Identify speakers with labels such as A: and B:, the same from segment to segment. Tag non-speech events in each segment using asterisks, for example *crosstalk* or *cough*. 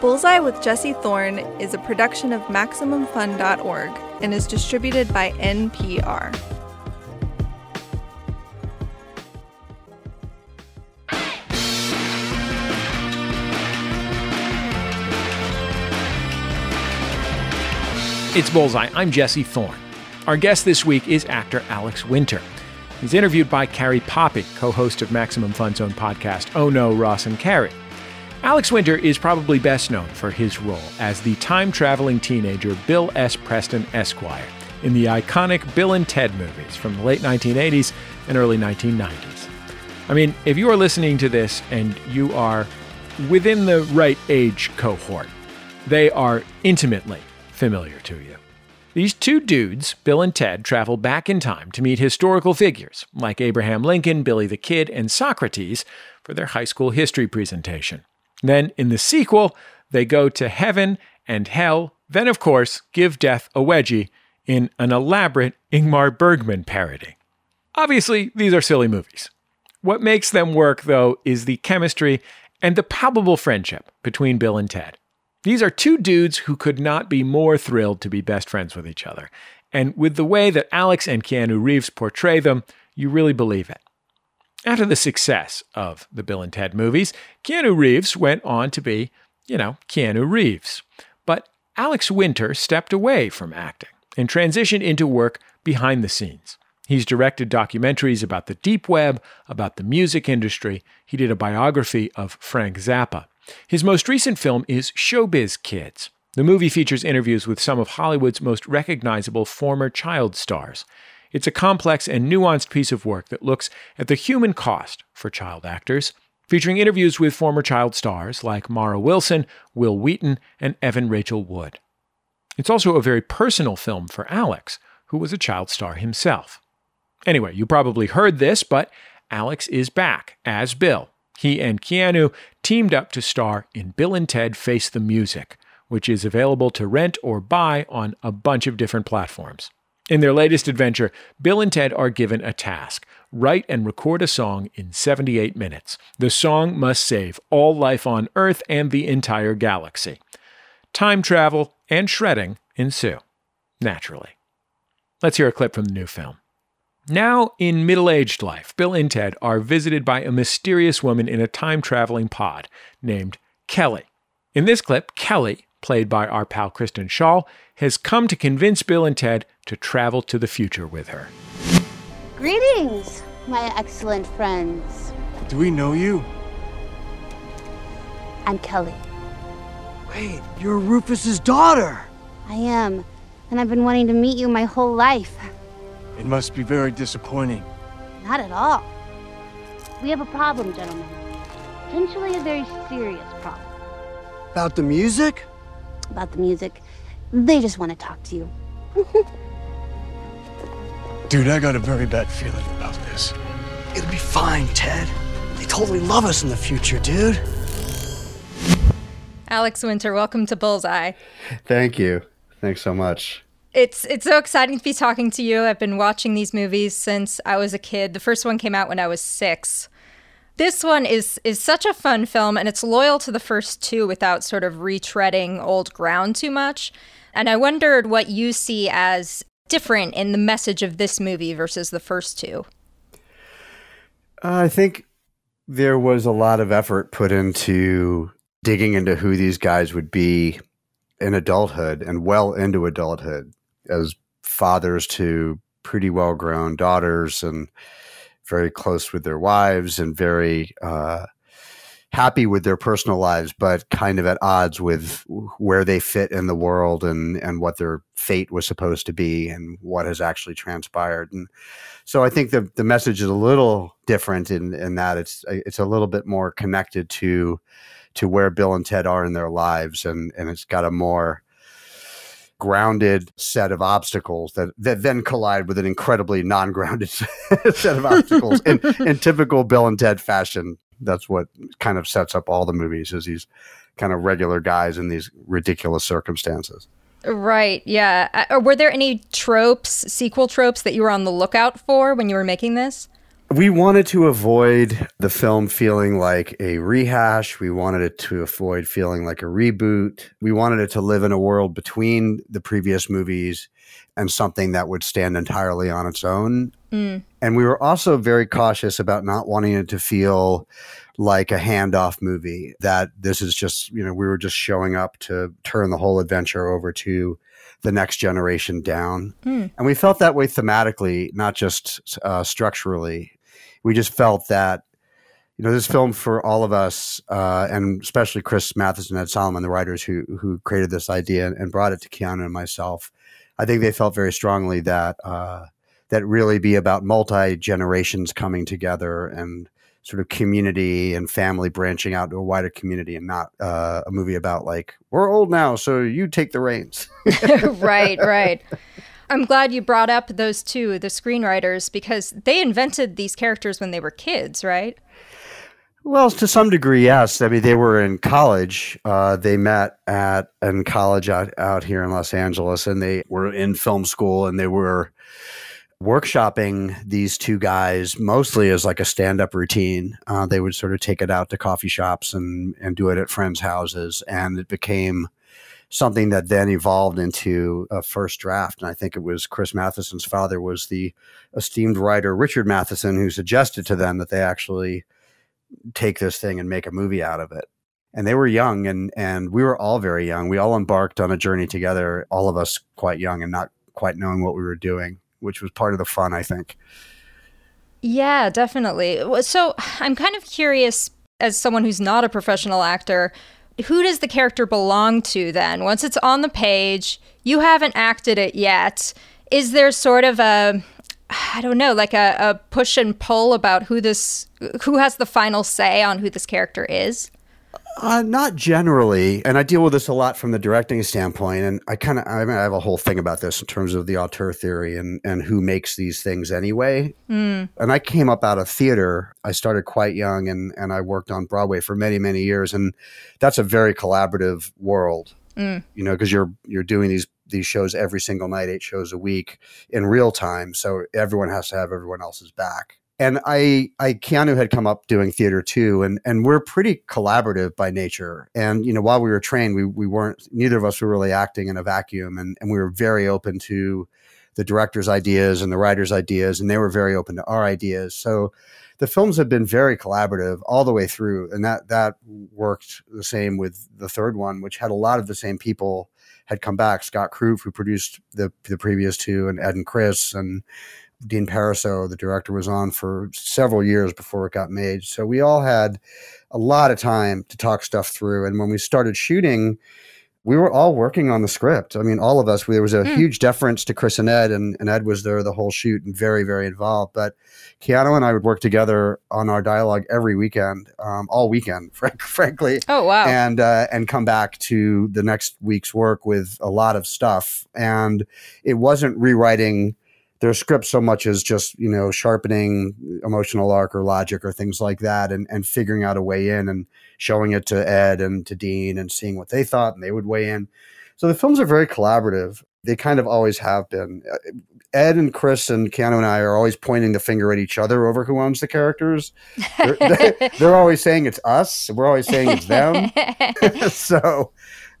A: Bullseye with Jesse Thorn is a production of MaximumFun.org and is distributed by NPR.
B: It's Bullseye. I'm Jesse Thorn. Our guest this week is actor Alex Winter. He's interviewed by Carrie Poppy, co host of Maximum Fun's own podcast, Oh No, Ross and Carrie. Alex Winter is probably best known for his role as the time traveling teenager Bill S. Preston Esquire in the iconic Bill and Ted movies from the late 1980s and early 1990s. I mean, if you are listening to this and you are within the right age cohort, they are intimately familiar to you. These two dudes, Bill and Ted, travel back in time to meet historical figures like Abraham Lincoln, Billy the Kid, and Socrates for their high school history presentation. Then, in the sequel, they go to heaven and hell, then, of course, give death a wedgie in an elaborate Ingmar Bergman parody. Obviously, these are silly movies. What makes them work, though, is the chemistry and the palpable friendship between Bill and Ted. These are two dudes who could not be more thrilled to be best friends with each other. And with the way that Alex and Keanu Reeves portray them, you really believe it. After the success of the Bill and Ted movies, Keanu Reeves went on to be, you know, Keanu Reeves. But Alex Winter stepped away from acting and transitioned into work behind the scenes. He's directed documentaries about the deep web, about the music industry. He did a biography of Frank Zappa. His most recent film is Showbiz Kids. The movie features interviews with some of Hollywood's most recognizable former child stars. It's a complex and nuanced piece of work that looks at the human cost for child actors, featuring interviews with former child stars like Mara Wilson, Wil Wheaton, and Evan Rachel Wood. It's also a very personal film for Alex, who was a child star himself. Anyway, you probably heard this, but Alex is back as Bill he and Keanu teamed up to star in Bill and Ted Face the Music, which is available to rent or buy on a bunch of different platforms. In their latest adventure, Bill and Ted are given a task write and record a song in 78 minutes. The song must save all life on Earth and the entire galaxy. Time travel and shredding ensue, naturally. Let's hear a clip from the new film. Now, in middle aged life, Bill and Ted are visited by a mysterious woman in a time traveling pod named Kelly. In this clip, Kelly, played by our pal Kristen Schaal, has come to convince Bill and Ted to travel to the future with her.
C: Greetings, my excellent friends.
D: Do we know you?
C: I'm Kelly.
D: Wait, you're Rufus's daughter.
C: I am, and I've been wanting to meet you my whole life.
D: It must be very disappointing.
C: Not at all. We have a problem, gentlemen. Potentially a very serious problem.
D: About the music?
C: About the music. They just want to talk to you. *laughs*
D: Dude, I got a very bad feeling about this. It'll be fine, Ted. They totally love us in the future, dude.
A: Alex Winter, welcome to Bullseye.
E: Thank you. Thanks so much.
A: It's it's so exciting to be talking to you. I've been watching these movies since I was a kid. The first one came out when I was 6. This one is is such a fun film and it's loyal to the first two without sort of retreading old ground too much. And I wondered what you see as different in the message of this movie versus the first two.
E: I think there was a lot of effort put into digging into who these guys would be in adulthood and well into adulthood as fathers to pretty well grown daughters and very close with their wives and very uh, happy with their personal lives, but kind of at odds with where they fit in the world and and what their fate was supposed to be and what has actually transpired. And so I think the the message is a little different in in that it's it's a little bit more connected to to where Bill and Ted are in their lives, and and it's got a more grounded set of obstacles that, that then collide with an incredibly non-grounded *laughs* set of obstacles in, *laughs* in typical Bill and Ted fashion. That's what kind of sets up all the movies is these kind of regular guys in these ridiculous circumstances.
A: Right. Yeah. Uh, were there any tropes, sequel tropes that you were on the lookout for when you were making this?
E: We wanted to avoid the film feeling like a rehash. We wanted it to avoid feeling like a reboot. We wanted it to live in a world between the previous movies and something that would stand entirely on its own. Mm. And we were also very cautious about not wanting it to feel like a handoff movie that this is just, you know, we were just showing up to turn the whole adventure over to the next generation down. Mm. And we felt that way thematically, not just uh, structurally. We just felt that, you know, this film for all of us, uh, and especially Chris Matheson and Ed Solomon, the writers who who created this idea and, and brought it to Keanu and myself, I think they felt very strongly that uh, that really be about multi generations coming together and sort of community and family branching out to a wider community and not uh, a movie about like we're old now so you take the reins. *laughs*
A: Right right i'm glad you brought up those two the screenwriters because they invented these characters when they were kids right
E: well, to some degree, yes. I mean, they were in college. Uh, they met at in college out, out here in Los Angeles, and they were in film school, and they were workshopping these two guys mostly as like a stand-up routine. Uh, they would sort of take it out to coffee shops and and do it at friends' houses, and it became something that then evolved into a first draft. And I think it was Chris Matheson's father was the esteemed writer Richard Matheson who suggested to them that they actually take this thing and make a movie out of it. And they were young, and and we were all very young. We all embarked on a journey together, all of us quite young and not quite knowing what we were doing which was part of the fun, I think.
A: Yeah, definitely. So I'm kind of curious, as someone who's not a professional actor, who does the character belong to then? Once it's on the page, you haven't acted it yet. Is there sort of a I don't know, like a, a push and pull about who this who has the final say on who this character is?
E: Uh, not generally, and I deal with this a lot from the directing standpoint. And I kind of, I, mean, I, have a whole thing about this in terms of the auteur theory and and who makes these things anyway. Mm. And I came up out of theater. I started quite young, and and I worked on Broadway for many many years, and that's a very collaborative world. Mm. You know, because you're you're doing these these shows every single night, eight shows a week in real time, so everyone has to have everyone else's back and I, I Keanu had come up doing theater too, and and we're pretty collaborative by nature. And you know, while we were trained, we we weren't neither of us were really acting in a vacuum, and and we were very open to the director's ideas and the writer's ideas, and they were very open to our ideas. So the films have been very collaborative all the way through, and that that worked the same with the third one, which had a lot of the same people had come back. Scott Kroopf, who produced the the previous two, and Ed and Chris, and Dean Parisot, the director, was on for several years before it got made. So we all had a lot of time to talk stuff through. And when we started shooting, we were all working on the script. I mean, all of us, there was a mm. huge deference to Chris and Ed, and, and Ed was there the whole shoot and very, very involved. But Keanu and I would work together on our dialogue every weekend, um, all weekend, *laughs* frank, frankly.
A: Oh, wow.
E: And, uh, and come back to the next week's work with a lot of stuff. And it wasn't rewriting their script so much as just you know sharpening emotional arc or logic or things like that and, and figuring out a way in and showing it to ed and to dean and seeing what they thought and they would weigh in. So the films are very collaborative. They kind of always have been. Uh, ed and chris and keanu and i are always pointing the finger at each other over who owns the characters. They're, *laughs* they're always saying it's us. We're always saying it's them. *laughs* *laughs* So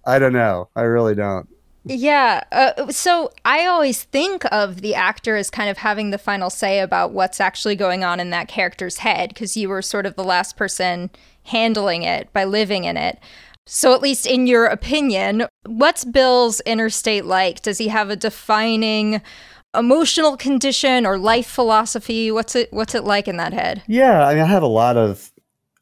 E: i don't know. I really don't
A: yeah. Uh, so I always think of the actor as kind of having the final say about what's actually going on in that character's head because you were sort of the last person handling it by living in it. So, at least in your opinion, what's Bill's interstate like? Does he have a defining emotional condition or life philosophy? What's it What's it like in that head?
E: Yeah, I mean, I have a lot of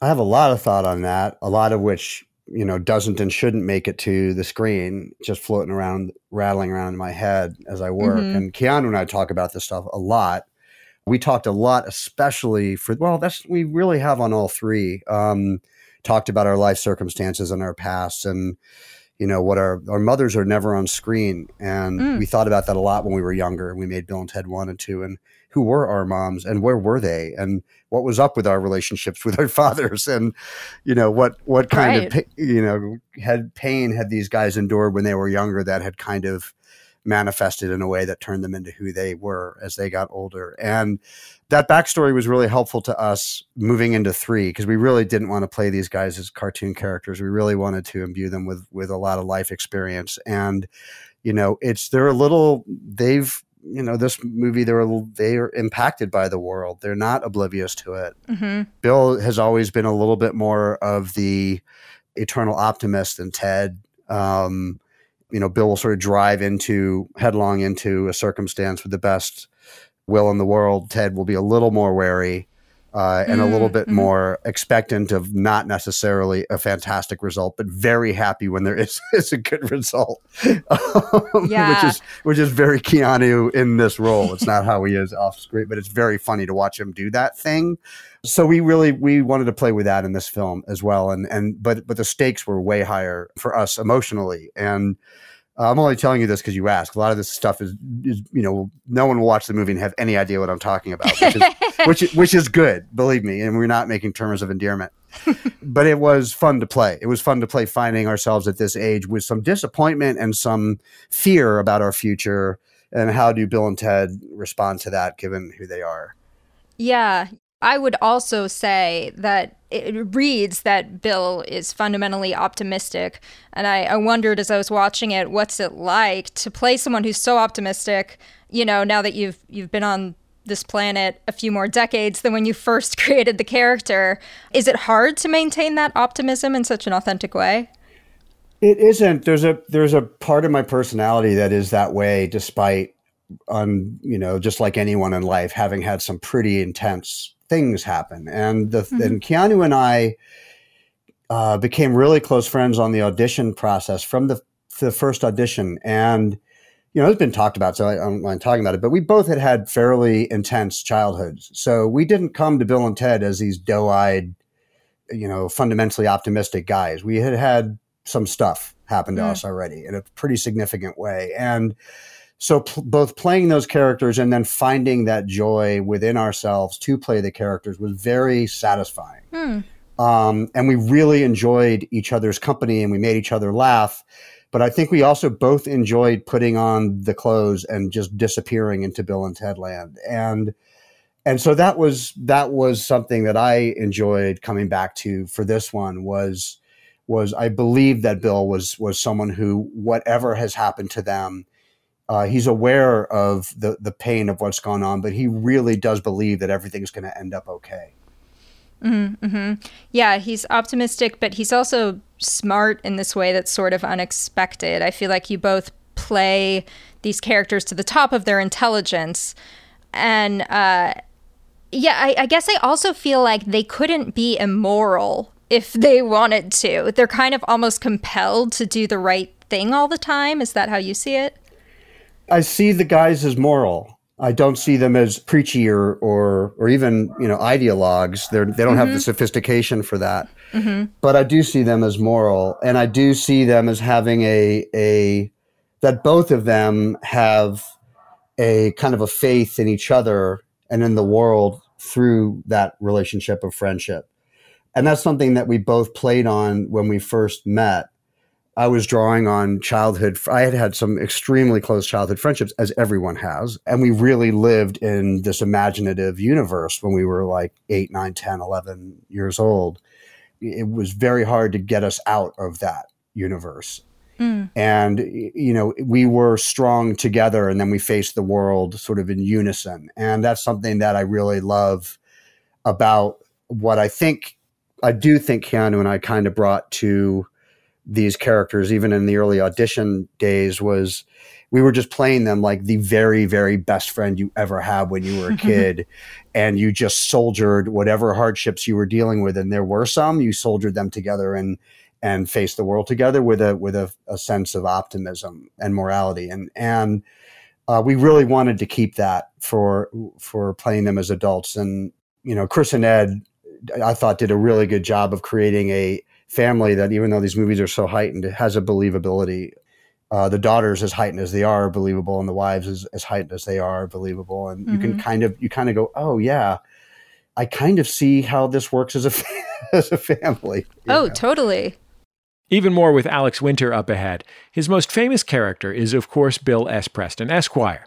E: I have a lot of thought on that. A lot of which you know doesn't and shouldn't make it to the screen just floating around rattling around in my head as i work mm-hmm. and keanu and i talk about this stuff a lot we talked a lot especially for well that's we really have on all three um, talked about our life circumstances and our past and you know what our our mothers are never on screen and mm. we thought about that a lot when we were younger and we made bill and ted one and two and who were our moms and where were they and what was up with our relationships with our *laughs* fathers and you know what what kind right. of you know had pain had these guys endured when they were younger that had kind of manifested in a way that turned them into who they were as they got older. And that backstory was really helpful to us moving into three because we really didn't want to play these guys as cartoon characters. We really wanted to imbue them with with a lot of life experience. And you know, it's they're a little they've you know this movie they're they are impacted by the world. They're not oblivious to it. Mm-hmm. Bill has always been a little bit more of the eternal optimist than Ted. Um, you know, Bill will sort of drive into headlong into a circumstance with the best will in the world. Ted will be a little more wary uh, and mm, a little bit mm-hmm. more expectant of not necessarily a fantastic result, but very happy when there *laughs* is, is a good result. *laughs* um, yeah. which is which is very Keanu in this role. It's not how he is off screen, but it's very funny to watch him do that thing. So we really we wanted to play with that in this film as well, and and but but the stakes were way higher for us emotionally and I'm only telling you this because you asked. A lot of this stuff is, is, you know, no one will watch the movie and have any idea what I'm talking about, which is, *laughs* *laughs* which, which is good, believe me. And we're not making terms of endearment. *laughs* but it was fun to play. It was fun to play finding ourselves at this age with some disappointment and some fear about our future. And how do Bill and Ted respond to that given who they are?
A: Yeah. I would also say that it reads that Bill is fundamentally optimistic. And I, I, wondered as I was watching it, what's it like to play someone who's so optimistic, you know, now that you've you've been on this planet a few more decades than when you first *laughs* created the character. Is it hard to maintain that optimism in such an authentic way?
E: It isn't. There's a there's a part of my personality that is that way despite on you know just like anyone in life having had some pretty intense things happen. And the mm-hmm. and Keanu and I uh, became really close friends on the audition process from the the first audition. And you know, it's been talked about, so I, I don't mind talking about it. But we both had had fairly intense childhoods, so we didn't come to Bill and Ted as these doe-eyed, you know, fundamentally optimistic guys. We had had some stuff happen to mm. us already in a pretty significant way, and so pl- both playing those characters and then finding that joy within ourselves to play the characters was very satisfying. Hmm. Um, and we really enjoyed each other's company and we made each other laugh. But I think we also both enjoyed putting on the clothes and just disappearing into Bill and Ted land. And and so that was that was something that I enjoyed coming back to for this one was was I believe that Bill was was someone who whatever has happened to them uh, he's aware of the the pain of what's gone on, but he really does believe that everything's going to end up okay.
A: Mm-hmm, mm-hmm. Yeah, he's optimistic, but he's also smart in this way that's sort of unexpected. I feel like you both play these characters to the top of their intelligence, and uh, yeah, I, I guess I also feel like they couldn't be immoral if they wanted to. They're kind of almost compelled to do the right thing all the time. Is that how you see it?
E: I see the guys as moral. I don't see them as preachy or or or even you know ideologues. They're they don't mm-hmm. have the mm-hmm. sophistication for that. Mm-hmm. But I do see them as moral, and I do see them as having a a that both of them have a kind of a faith in each other and in the world through that relationship of friendship. And that's something that we both played on when we first met I was drawing on childhood. I had had some extremely close childhood friendships, as everyone has. And we really lived in this imaginative universe when we were like 8, 9, 10, 11 years old. It was very hard to get us out of that universe. Mm. And, you know, we were strong together and then we faced the world sort of in unison. And that's something that I really love about what I think, I do think Keanu and I kind of brought to these characters, even in the early audition days, was we were just playing them like the very, very best friend you ever had when you were a *laughs* kid. and you just soldiered whatever hardships you were dealing with. And there were some, you soldiered them together and and faced the world together with a with a, a sense of optimism and morality. And and uh, we really wanted to keep that for for playing them as adults. And you know, Chris and Ed, I thought did a really good job of creating a family that even though these movies are so heightened, it has a believability. Uh, the daughters, as heightened as they are, are believable, and the wives, as, as heightened as they are, are believable. And mm-hmm. you can mm-hmm. kind of you kind of go, oh yeah, I kind of see how this works as a *laughs* as a family.
A: Oh, know? totally.
B: Even more with Alex Winter up ahead. His most famous character is, of course, Bill S. Preston, Esquire.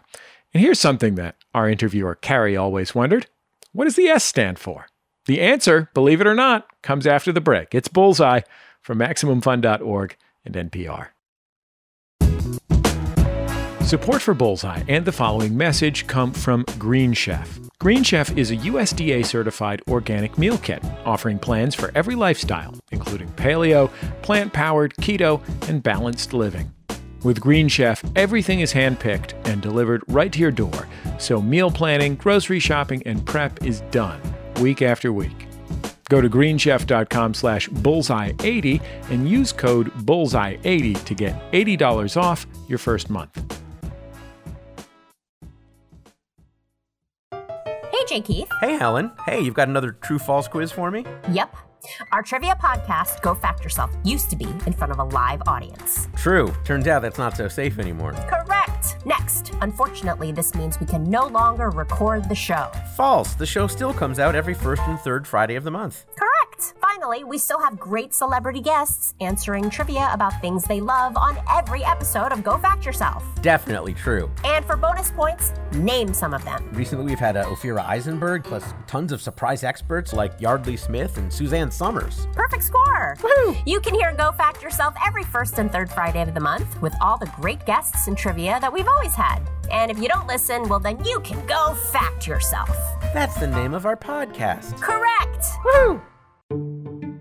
B: And here's something that our interviewer, Carrie, always wondered what does the S stand for? The answer, believe it or not, comes after the break. It's Bullseye from MaximumFun.org and NPR. Support for Bullseye and the following message come from Green Chef. Green Chef is a USDA certified organic meal kit offering plans for every lifestyle, including paleo, plant powered, keto, and balanced living. With Green Chef, everything is handpicked and delivered right to your door, so meal planning, grocery shopping, and prep is done week after week. Go to greenchef.com slash bullseye80 and use code bullseye80 to get $80 off your first month.
F: Hey, J. Keith.
G: Hey, Helen. Hey, you've got another true false quiz for me?
F: Yep. Our trivia podcast, Go Fact Yourself, used to be in front of a live audience.
G: True. Turns out that's not so safe anymore.
F: Correct. Next. Unfortunately, this means we can no longer record the show.
G: False. The show still comes out every first and third Friday of the month.
F: Correct. Finally, we still have great celebrity guests answering trivia about things they love on every episode of Go Fact Yourself.
G: Definitely true.
F: And for bonus points, name some of them.
G: Recently, we've had uh, Ophira Eisenberg, plus tons of surprise experts like Yeardley Smith and Suzanne Somers.
F: Perfect score. Woo! You can hear Go Fact Yourself every first and third Friday of the month with all the great guests and trivia that we've always had. And if you don't listen, well, then you can go fact yourself.
G: That's the name of our podcast.
F: Correct.
G: Woo!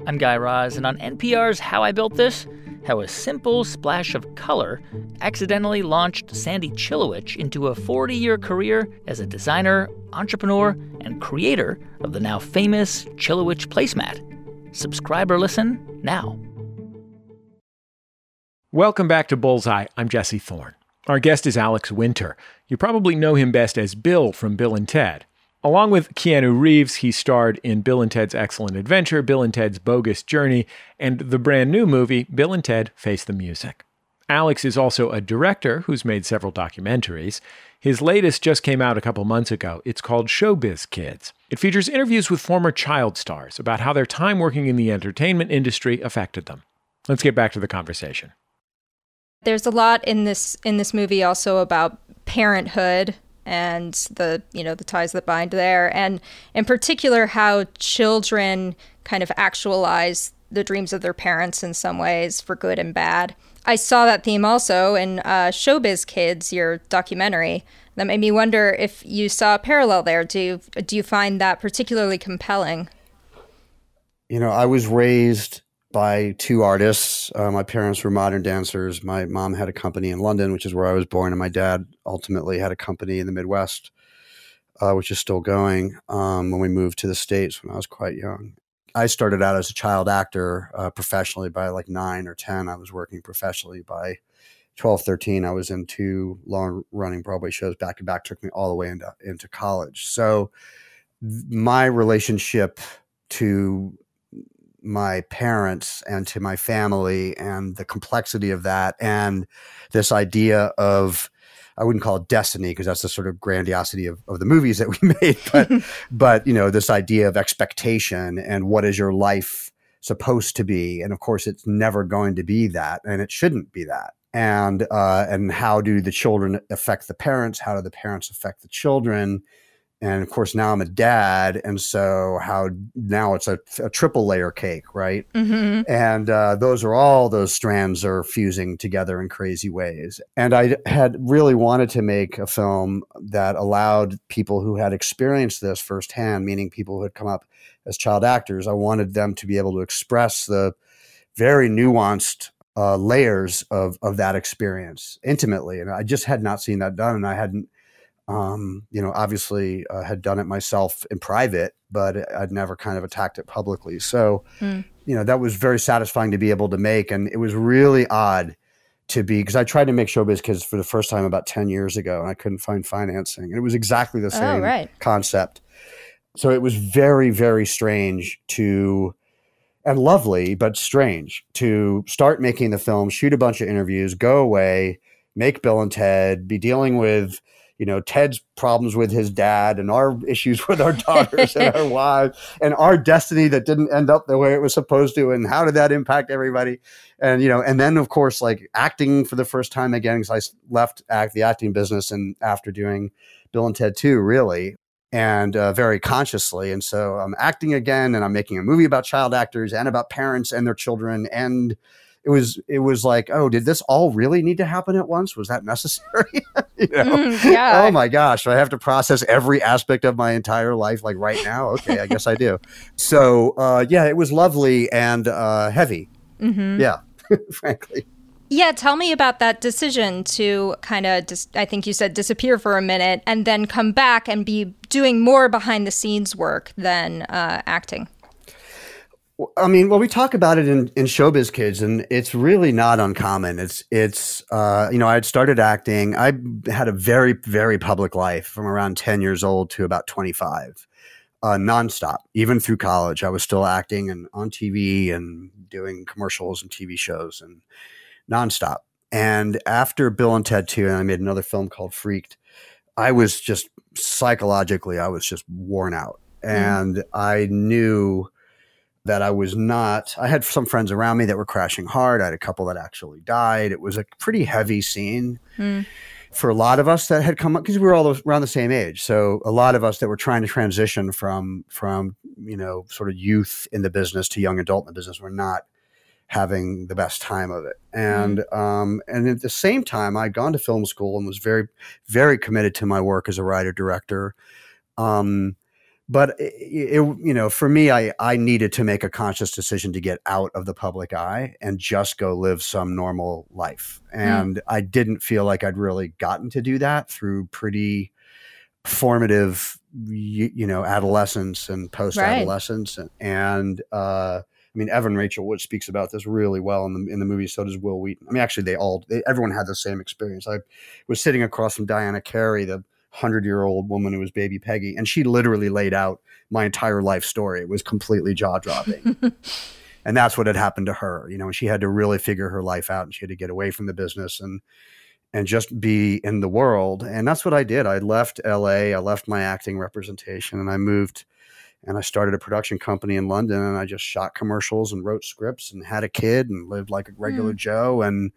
H: I'm Guy Raz, and on NPR's How I Built This, how a simple splash of color accidentally launched Sandy Chilewich into a 40 year career as a designer, entrepreneur, and creator of the now famous Chilewich placemat. Subscribe or listen now.
B: Welcome back to Bullseye. I'm Jesse Thorn. Our guest is Alex Winter. You probably know him best as Bill from Bill and Ted. Along with Keanu Reeves, he starred in Bill and Ted's Excellent Adventure, Bill and Ted's Bogus Journey, and the brand new movie, Bill and Ted Face the Music. Alex is also a director who's made several documentaries. His latest just came out a couple months ago. It's called Showbiz Kids. It features interviews with former child stars about how their time working in the entertainment industry affected them. Let's get back to the conversation.
A: There's a lot in this in this movie also about parenthood and the you know the ties that bind there. And in particular how children kind of actualize the dreams of their parents in some ways for good and bad. I saw that theme also in uh, showbiz kids your documentary. That made me wonder if you saw a parallel there. Do you, do you find that particularly compelling?
E: You know i was raised by two artists. Uh, my parents were modern dancers. My mom had a company in London, which is where I was born, and my dad ultimately had a company in the Midwest, uh, which is still going. Um, when we moved to the states when I was quite young, I started out as a child actor uh, professionally by like nine or ten. I was working professionally by 12, 13. I was in two long running Broadway shows back to back. Took me all the way into into college. So my relationship to my parents and to my family and the complexity of that and this idea of I wouldn't call it destiny because that's the sort of grandiosity of, of the movies that we *laughs* made, but *laughs* but you know this idea of expectation and what is your life supposed to be, and of course it's never going to be that, and it shouldn't be that, and uh, and how do the children affect the parents? How do the parents affect the children? And of course now i'm a dad and so how now it's a, a triple layer cake right?
A: Mm-hmm.
E: and uh, those are all those strands are fusing together in crazy ways. And i had really wanted to make a film that allowed people who had experienced this firsthand meaning people who had come up as child actors i wanted them to be able to express the very nuanced uh, layers of of that experience intimately. And i just had not seen that done and i hadn't um, you know, obviously uh, had done it myself in private, but I'd never kind of attacked it publicly. So,
A: mm.
E: you know, that was very satisfying to be able to make. And it was really odd to be, because I tried to make Showbiz Kids for the first time about 10 years ago and I couldn't find financing. And it was exactly the same
A: oh, right.
E: concept. So it was very, very strange to, and lovely, but strange to start making the film, shoot a bunch of interviews, go away, make Bill and Ted, be dealing with, you know Ted's problems with his dad and our *laughs* issues with our daughters and our wives and our destiny that didn't end up the way it was supposed to and how did that impact everybody and you know and then of course like acting for the first time again because I left act the acting business and after doing Bill and Ted 2 really and uh, very consciously. And so I'm acting again, and I'm making a movie about child actors and about parents and their children. And it was it was like, oh, did this all really need to happen at once? Was that necessary? *laughs* you know? mm, yeah. Oh my gosh, I have to process every aspect of my entire life like right now. Okay, I guess I do. *laughs* So uh, yeah, it was lovely and uh, heavy. Mm-hmm. Yeah, *laughs* frankly.
A: Yeah, tell me about that decision to kind of, dis- I think you said disappear for a minute and then come back and be doing more behind the scenes work than uh, acting.
E: I mean, well, we talk about it in, in Showbiz Kids, and it's really not uncommon. It's it's uh, you know, I had started acting. I had a very very public life from around ten years old to about twenty five, uh, nonstop. Even through college, I was still acting and on TV and doing commercials and TV shows and nonstop. And after Bill and Ted 2, and I made another film called Freaked, I was just psychologically, I was just worn out. Mm. And I knew that I was not, I had some friends around me that were crashing hard. I had a couple that actually died. It was a pretty heavy scene. Mm. For a lot of us that had come up, because we were all around the same age, so a lot of us that were trying to transition from from you know sort of youth in the business to young adult in the business were not having the best time of it. And mm-hmm. um, and at the same time, I'd gone to film school and was very very committed to my work as a writer director. Um, but it, it, you know, for me, I I needed to make a conscious decision to get out of the public eye and just go live some normal life. Mm. And mm. I didn't feel like I'd really gotten to do that through pretty formative, you, you know, adolescence and post adolescence, right. and, and uh, I mean, Evan Rachel Wood speaks about this really well in the in the movie. So does Wil Wheaton. I mean, actually, they all they, everyone had the same experience. I was sitting across from Diana Cary, the hundred year old woman who was baby Peggy, and she literally laid out my entire life story. It was completely jaw dropping. *laughs* and that's what had happened to her, you know, and she had to really figure her life out and she had to get away from the business and and just be in the world. And that's what I did. I left LA, I left my acting representation and I moved and I started a production company in London and I just shot commercials and wrote scripts and had a kid and lived like a regular mm. Joe and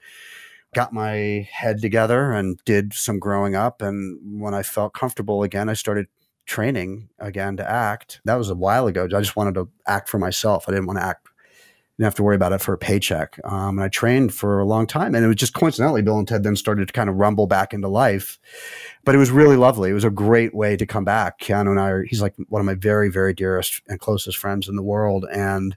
E: got my head together and did some growing up and when I felt comfortable again I started training again to act. That was a while ago. I just wanted to act for myself. I didn't want to act didn't have to worry about it for a paycheck. Um, and I trained for a long time. And it was just coincidentally, Bill and Ted then started to kind of rumble back into life. But it was really lovely. It was a great way to come back. Keanu and I are, he's like one of my very, very dearest and closest friends in the world. And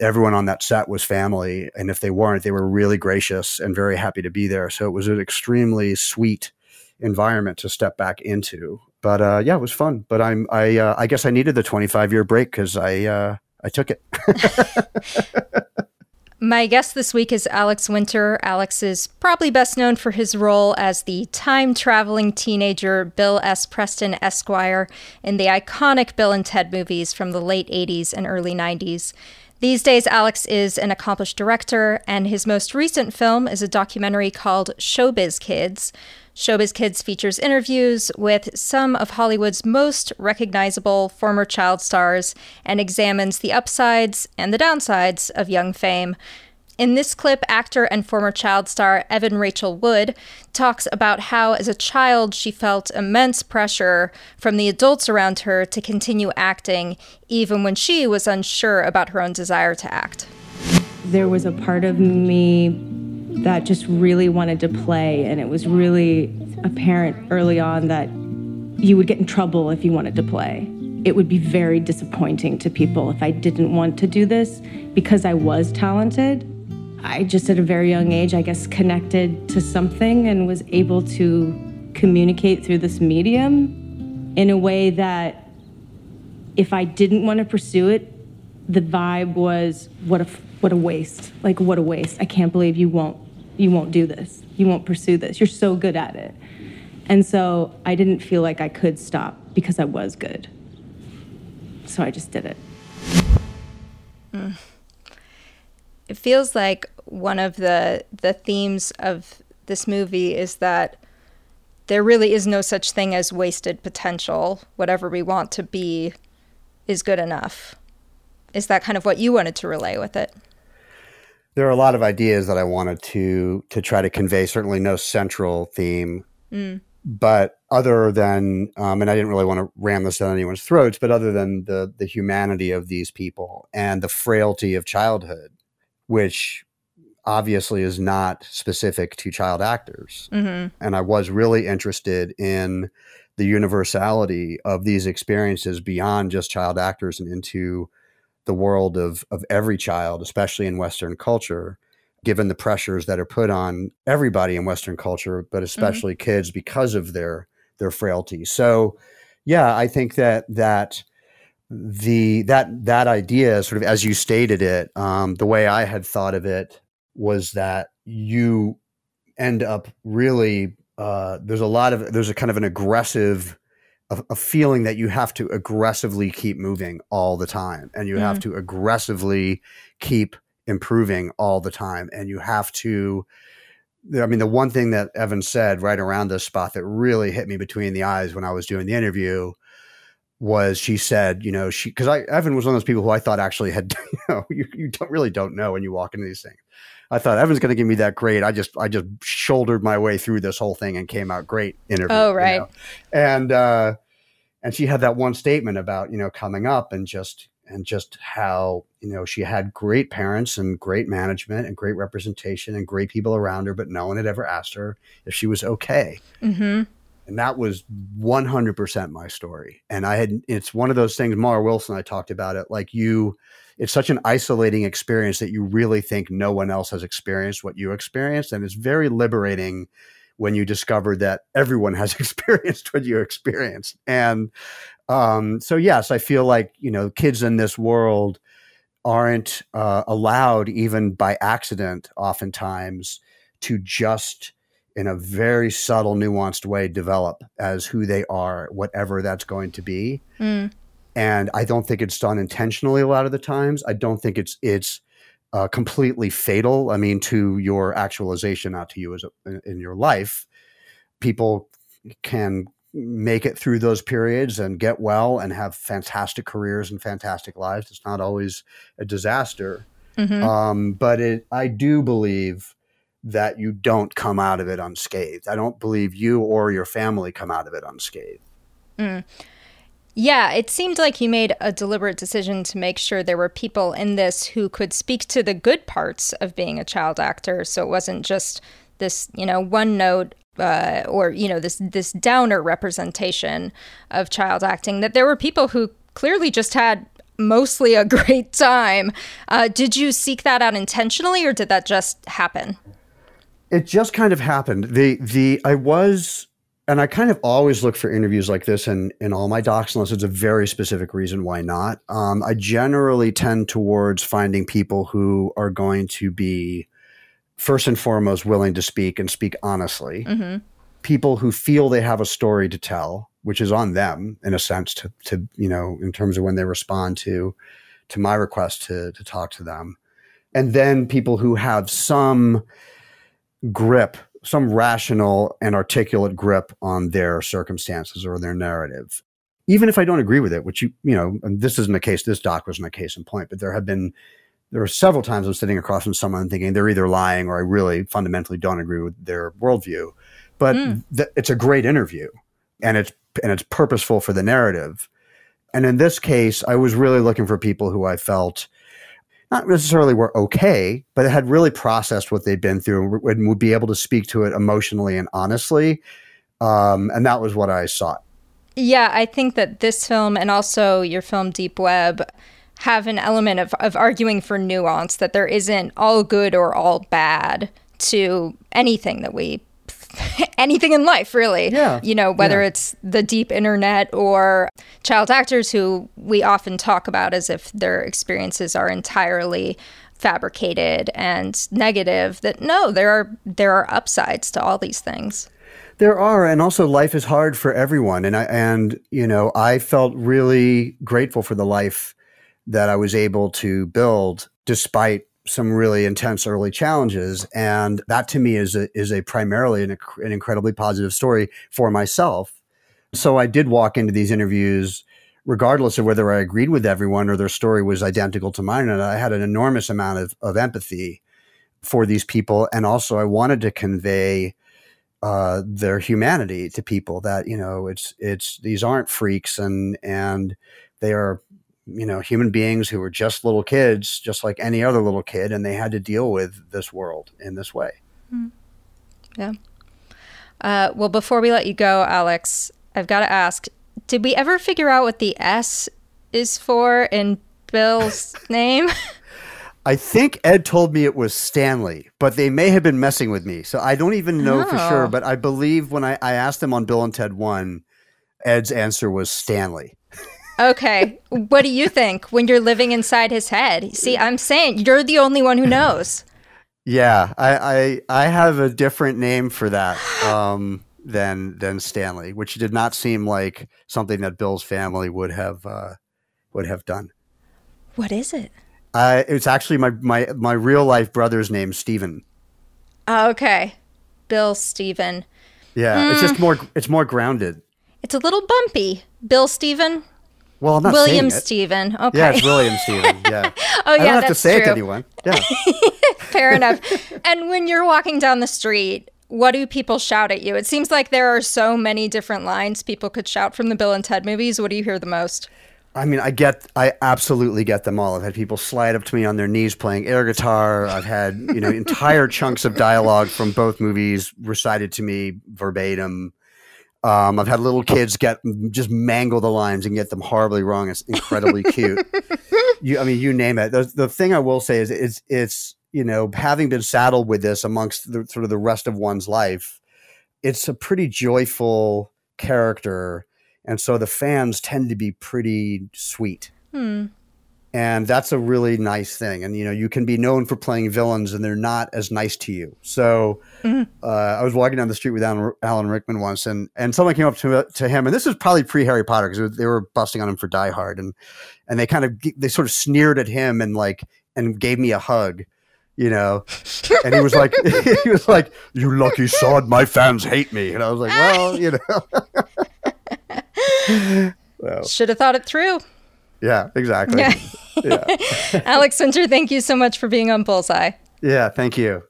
E: everyone on that set was family. And if they weren't, they were really gracious and very happy to be there. So it was an extremely sweet environment to step back into. But uh, yeah, it was fun. But I'm I uh, I guess I needed the 25 year break because I uh, I took it. *laughs*
A: My guest this week is Alex Winter. Alex is probably best known for his role as the time traveling teenager Bill S. Preston Esquire in the iconic Bill and Ted movies from the late 80s and early 90s. These days, Alex is an accomplished director, and his most recent film is a documentary called Showbiz Kids. Showbiz Kids features interviews with some of Hollywood's most recognizable former child stars and examines the upsides and the downsides of young fame. In this clip, actor and former child star Evan Rachel Wood talks about how, as a child, she felt immense pressure from the adults around her to continue acting, even when she was unsure about her own desire to act.
I: There was a part of me that just really wanted to play, and it was really apparent early on that you would get in trouble if you wanted to play. It would be very disappointing to people if I didn't want to do this because I was talented I just at a very young age, I guess, connected to something and was able to communicate through this medium in a way that if I didn't want to pursue it, the vibe was what a what a waste. Like what a waste. I can't believe you won't you won't do this. You won't pursue this. You're so good at it. And so I didn't feel like I could stop because I was good. So I just did it.
A: Mm it feels like one of the the themes of this movie is that there really is no such thing as wasted potential. Whatever we want to be is good enough. Is that kind of what you wanted to relay with it?
E: There are a lot of ideas that I wanted to to try to convey. Certainly, no central theme,
A: mm.
E: but other than, um, and I didn't really want to ram this down anyone's throats, but other than the the humanity of these people and the frailty of childhood, which obviously is not specific to child actors.
A: Mm-hmm.
E: And I was really interested in the universality of these experiences beyond just child actors and into the world of, of every child, especially in Western culture, given the pressures that are put on everybody in Western culture, but mm-hmm. especially mm-hmm. kids because of their their frailty. So yeah, I think that that the that that idea sort of as you stated it um, the way i had thought of it was that you end up really uh, there's a lot of there's a kind of an aggressive a, a, feeling that you have to aggressively keep moving all the time and you mm. have to aggressively keep improving all the time and you have to I mean the one thing that Evan said right around this spot that really hit me between the eyes when I was doing the interview was she said, you know, she because I Evan was one of those people who I thought actually had, *laughs* you know, you, you don't really don't know when you walk into these things. I thought Evan's going to give me that grade. I just I just shouldered my way through this whole thing and came out great interview.
A: Oh right. You know?
E: And uh, and she had that one statement about you know coming up and just and just how you know she had great parents and great management and great representation and great people around her, but no one had ever asked her if she was okay.
A: Mm-hmm.
E: And that was 100% my story. And I had, it's one of those things, Mara Wilson, I talked about it. Like you, it's such an isolating experience that you really think no one else has experienced what you experienced. And it's very liberating when you discover that everyone has *laughs* experienced what you experienced. And um, so, yes, I feel like, you know, kids in this world aren't uh, allowed, even by accident, oftentimes, to just in a very subtle, nuanced way develop as who they are, whatever that's going to be.
A: Mm
E: and I don't think it's done intentionally a lot of the times. I don't think it's it's uh, completely fatal. I mean, to your actualization, not to you as a, in your life. People can make it through those periods and get well and have fantastic careers and fantastic lives. It's not always a disaster,
A: mm-hmm.
E: um, but it, I do believe that you don't come out of it unscathed. I don't believe you or your family come out of it unscathed.
A: Mm. Yeah, it seemed like he made a deliberate decision to make sure there were people in this who could speak to the good parts of being a child actor. So it wasn't just this, you know, one note uh, or you know this this downer representation of child acting. That there were people who clearly just had mostly a *laughs* great time. Uh, did you seek that out intentionally, or did that just happen?
E: It just kind of happened. The the I was and I kind of always look for interviews like this in, in all my docs, unless it's a very specific reason why not. Um, I generally tend towards finding people who are going to be, first and foremost, willing to speak and speak honestly.
A: Mm-hmm.
E: People who feel they have a story to tell, which is on them in a sense to, to you know, in terms of when they respond to to my request to to talk to them. And then people who have some grip some rational and articulate grip on their circumstances or their narrative. Even if I don't agree with it, which you, you know, and this isn't a case, this doc wasn't a case in point, but there have been, there are several times I'm sitting across from someone thinking they're either lying or I really fundamentally don't agree with their worldview. But mm. th- it's a great interview and it's, and it's purposeful for the narrative. And in this case, I was really looking for people who I felt not necessarily were okay, but it had really processed what they'd been through and would be able to speak to it emotionally and honestly. Um, and that was what I sought.
A: Yeah, I think that this film and also your film Deep Web have an element of, of arguing for nuance, that there isn't all good or all bad to anything that we *laughs* anything in life, really.
E: Yeah.
A: You know, whether
E: yeah.
A: it's the deep internet or child actors who we often talk about as if their experiences are entirely fabricated and negative that no there are there are upsides to all these things
E: there are and also life is hard for everyone and i and you know i felt really grateful for the life that i was able to build despite some really intense early challenges, and that to me is a, is a primarily an, an incredibly positive story for myself. So I did walk into these interviews regardless of whether I agreed with everyone or their story was identical to mine. And I had an enormous amount of, of empathy for these people. And also, I wanted to convey uh, their humanity to people that, you know, it's, it's, these aren't freaks and, and they are, you know, human beings who were just little kids, just like any other little kid. And they had to deal with this world in this way.
A: Mm. Yeah. Uh, well, before we let you go, Alex, I've got to ask did we ever figure out what the S is for in Bill's *laughs* name? *laughs*
E: I think Ed told me it was Stanley, but they may have been messing with me. So I don't even know oh. for sure. Oh. But I believe when I, I asked them on Bill and Ted 1, Ed's answer was Stanley.
A: Okay. What do you think when you're living inside his head? See, I'm saying you're the only one who knows.
E: yeah, I, I, I have a different name for that. Um, than than Stanley, which did not seem like something that Bill's family would have uh, would have done.
A: What is it?
E: Uh, it's actually my my my real life brother's name, Stephen.
A: Oh, okay, Bill Stephen.
E: Yeah, mm. it's just hmm. more it's more grounded.
A: It's a little bumpy, Bill Stephen.
E: Well, I'm not
A: William Stephen. Okay.
E: Yeah, it's William Stephen. *laughs* Yeah.
A: oh, yeah.
E: I don't have
A: to
E: say
A: true. it
E: to anyone. Yeah. *laughs*
A: Fair enough. And when you're walking down the street, what do people shout at you? It seems like there are so many different lines people could shout from the Bill and Ted movies. What do you hear the most?
E: I mean, I get, I absolutely get them all. I've had people slide up to me on their knees playing air guitar. I've had, you know, entire chunks of dialogue from both movies recited to me verbatim. Um, I've had little kids get just mangle the lines and get them horribly wrong. It's incredibly cute. *laughs* you, I mean, you name it. The, the thing I will say is, it's, it's you know, having been saddled with this amongst the sort of the rest of one's life, it's a pretty joyful character. And so the fans tend to be pretty sweet.
A: Hmm.
E: And that's a really nice thing. And, you know, you can be known for playing villains and they're not as nice to you. So mm-hmm. uh, I was walking down the street with Alan, Alan, Rickman once and, and someone came up to, to him. And this was probably pre Harry Potter because they were busting on him for Die Hard. And, and they kind of, they sort of sneered at him and like, and gave me a hug you know. And he was like, *laughs* he was like, "You lucky sod, my fans hate me." And I was like, "Well, you
A: know." *laughs* *laughs* well, Should have thought it through.
E: Yeah, exactly. Yeah.
A: yeah. *laughs* Alex Winter, thank you so much for being on Bullseye.
E: Yeah, thank you.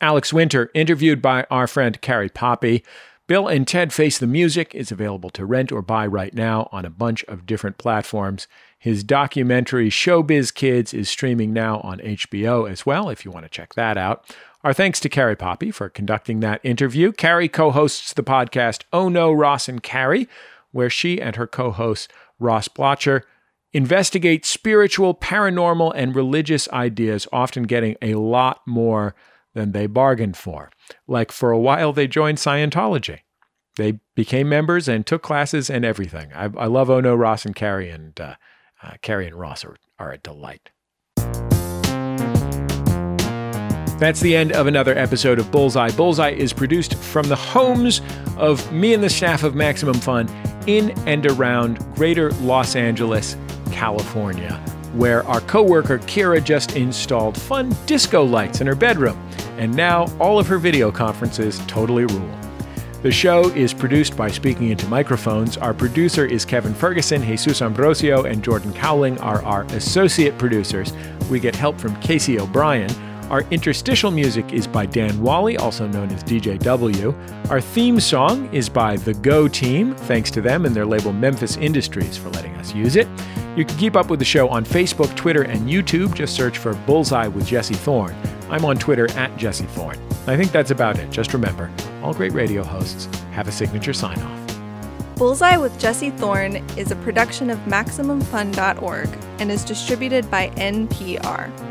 B: Alex Winter, interviewed by our friend Carrie Poppy. Bill and Ted Face the Music is available to rent or buy right now on a bunch of different platforms. His documentary Showbiz Kids is streaming now on HBO as well, if you want to check that out. Our thanks to Carrie Poppy for conducting that interview. Carrie co hosts the podcast Oh No, Ross and Carrie, where she and her co host, Ross Blocher, investigate spiritual, paranormal, and religious ideas, often getting a lot more than they bargained for. Like for a while, they joined Scientology. They became members and took classes and everything. I, I love Ono Ross and Carrie, and uh, uh, Carrie and Ross are, are a delight. That's the end of another episode of Bullseye. Bullseye is produced from the homes of me and the staff of Maximum Fun in and around greater Los Angeles, California, where our coworker Kira just installed fun disco lights in her bedroom. And now all of her video conferences totally rule. The show is produced by Speaking Into Microphones. Our producer is Kevin Ferguson, Jesus Ambrosio, and Jordan Cowling are our associate producers. We get help from Casey O'Brien. Our interstitial music is by Dan Wally, also known as DJW. Our theme song is by The Go Team. Thanks to them and their label Memphis Industries for letting us use it. You can keep up with the show on Facebook, Twitter, and YouTube. Just search for Bullseye with Jesse Thorn. I'm on Twitter at Jesse Thorn. I think that's about it. Just remember, all great radio hosts have a signature sign off.
J: Bullseye with Jesse Thorn is a production of MaximumFun.org and is distributed by NPR.